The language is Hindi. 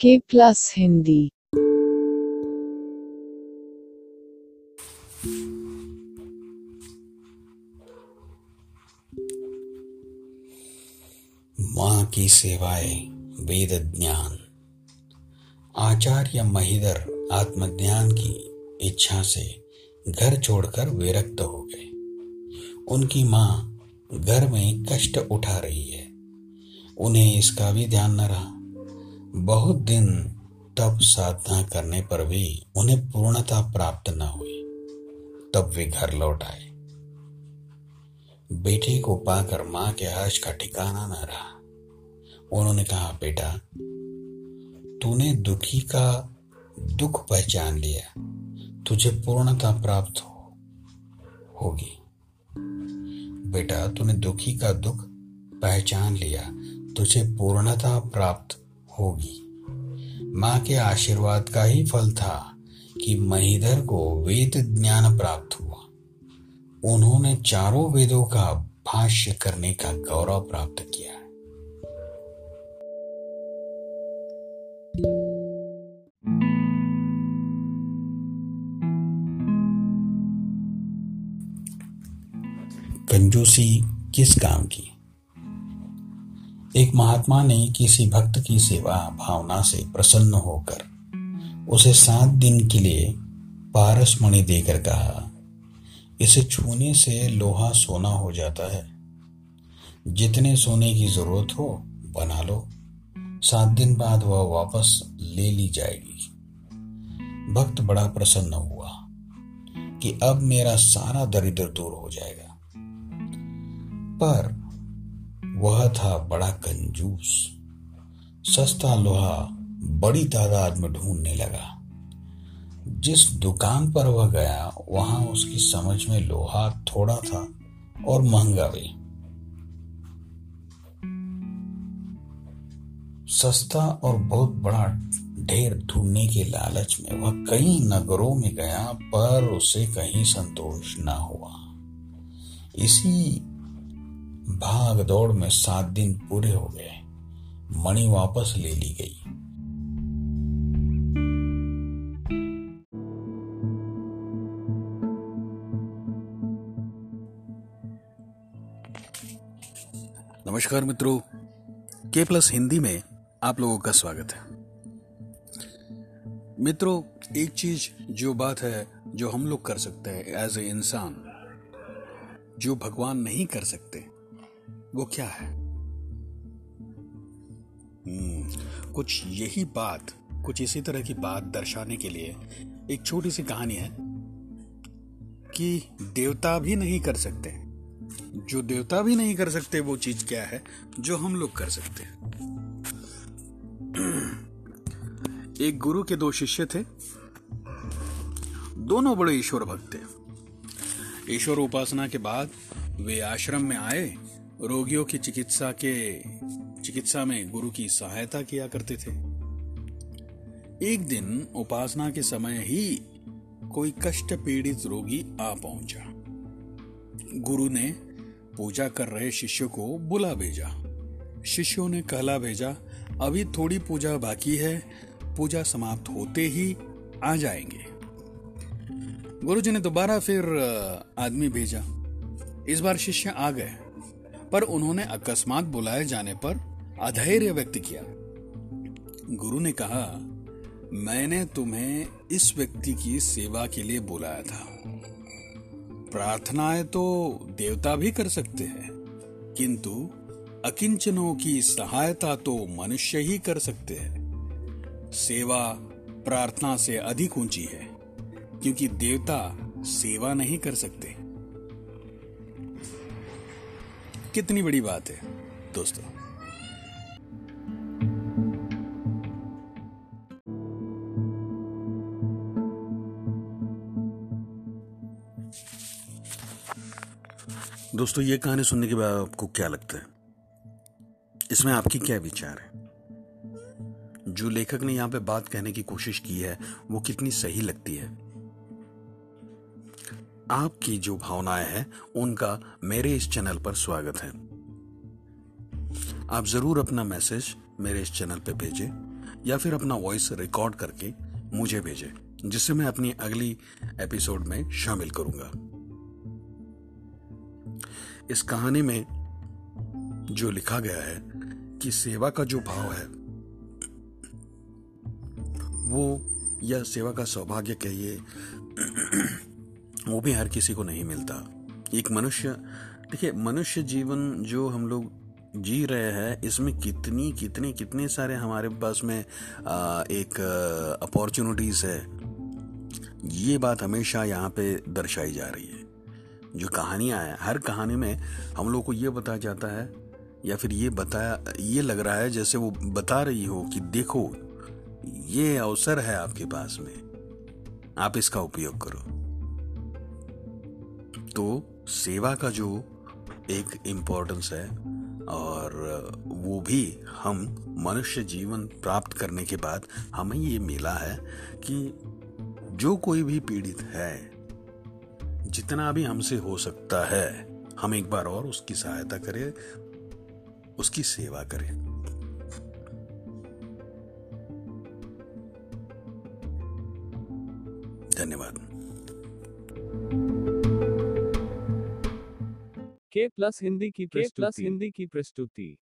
के प्लस हिंदी माँ की सेवाएँ, वेद ज्ञान। आचार्य महिदर आत्मज्ञान की इच्छा से घर छोड़कर विरक्त हो गए। उनकी माँ घर में कष्ट उठा रही है। उन्हें इसका भी ध्यान न रहा। बहुत दिन तब साधना करने पर भी उन्हें पूर्णता प्राप्त न हुई। तब वे घर लौट आए। बेटे को पाकर माँ के हर्ष का ठिकाना न रहा। उन्होंने कहा, बेटा, तूने दुखी का दुख पहचान लिया। तुझे पूर्णता प्राप्त हो, होगी। बेटा, तूने दुखी का दुख पहचान लिया। तुझे पूर्णता प्राप्त होगी। माँ के आशीर्वाद का ही फल था कि महिधर को वेद ज्ञान प्राप्त हुआ। उन्होंने चारों वेदों का भाष्य करने का गौरव प्राप्त किया कंजूसी, किस काम की? एक महात्मा ने किसी भक्त की सेवा भावना से प्रसन्न होकर उसे सात दिन के लिए पारस मणि देकर कहा, इसे छूने से लोहा सोना हो जाता है। जितने सोने की ज़रूरत हो, बना लो। सात दिन बाद वह वा वापस ले ली जाएगी। भक्त बड़ा प्रसन्न हुआ कि अब मेरा सारा दरिद्र दूर हो जाएगा। पर वह था बड़ा कंजूस। सस्ता लोहा, बड़ी तादाद में ढूँढने लगा। जिस दुकान पर वह गया, वहाँ उसकी समझ में लोहा थोड़ा था और महँगा भी। सस्ता और बहुत बड़ा ढेर ढूँढने के लालच में वह कई नगरों में गया, पर उसे कहीं संतोष न हुआ। इसी भाग दौड़ में सात दिन पूरे हो गए। मणि वापस ले ली गई। नमस्कार मित्रों। के प्लस हिंदी में आप लोगों का स्वागत है। मित्रों, एक चीज़ जो बात है जो हम लोग कर सकते हैं एज ए इंसान, जो भगवान नहीं कर सकते वो क्या है? hmm, कुछ यही बात कुछ इसी तरह की बात दर्शाने के लिए एक छोटी सी कहानी है कि देवता भी नहीं कर सकते। जो देवता भी नहीं कर सकते वो चीज़ क्या है जो हम लोग कर सकते हैं? एक गुरु के दो शिष्य थे। दोनों बड़े ईश्वर भक्त थे। ईश्वर उपासना के बाद वे आश्रम में आए। रोगियों की चिकित्सा के, चिकित्सा में गुरु की सहायता किया करते थे। एक दिन उपासना के समय ही कोई कष्ट पीड़ित रोगी आ पहुँचा। गुरु ने पूजा कर रहे शिष्य को बुला भेजा। शिष्यों ने कहला भेजा, अभी थोड़ी पूजा बाकी है, पूजा समाप्त होते ही आ जाएँगे। गुरुजी ने दोबारा फिर आदमी भेजा। इस बार शिष्य आ गए। पर उन्होंने अकस्मात बुलाए जाने पर अधैर्य व्यक्त किया। गुरु ने कहा, मैंने तुम्हें इस व्यक्ति की सेवा के लिए बुलाया था। प्रार्थनाएँ तो देवता भी कर सकते हैं, किंतु अकिंचनों की सहायता तो मनुष्य ही कर सकते हैं। सेवा प्रार्थना से अधिक ऊँची है, क्योंकि देवता सेवा नहीं कर सकते। कितनी बड़ी बात है, दोस्तों। दोस्तों, ये कहानी सुनने के बाद आपको क्या लगता है? इसमें आपकी क्या विचार है? जो लेखक ने यहाँ पे बात कहने की कोशिश की है, वो कितनी सही लगती है? आपकी जो भावनाएँ हैं, उनका मेरे इस चैनल पर स्वागत है। आप ज़रूर अपना मैसेज मेरे इस चैनल पे भेजें, या फिर अपना वॉइस रिकॉर्ड करके मुझे भेजें, जिससे मैं अपनी अगली एपिसोड में शामिल करूँगा। इस कहानी में जो लिखा गया है कि सेवा का जो भाव है, वो या सेवा का सौभाग्य कहिए वो भी हर किसी को नहीं मिलता। एक मनुष्य, देखिए, मनुष्य जीवन जो हम लोग जी रहे हैं, इसमें कितनी, कितने कितने सारे हमारे पास में एक अपॉर्चुनिटीज़ है। ये बात हमेशा यहाँ पे दर्शाई जा रही है। जो कहानियाँ हैं, हर कहानी में हम लोग को ये बताया जाता है, या फिर ये बताया, ये लग रहा है जैसे वो बता रही हो कि देखो, ये अवसर है आपके पास में, आप इसका उपयोग करो। तो सेवा का जो एक इम्पोर्टेंस है और वो भी हम मनुष्य जीवन प्राप्त करने के बाद हमें ये मिला है कि जो कोई भी पीड़ित है, जितना भी हमसे हो सकता है, हम एक बार और उसकी सहायता करें, उसकी सेवा करें। धन्यवाद। के प्लस हिंदी की के प्लस हिंदी की प्रस्तुति।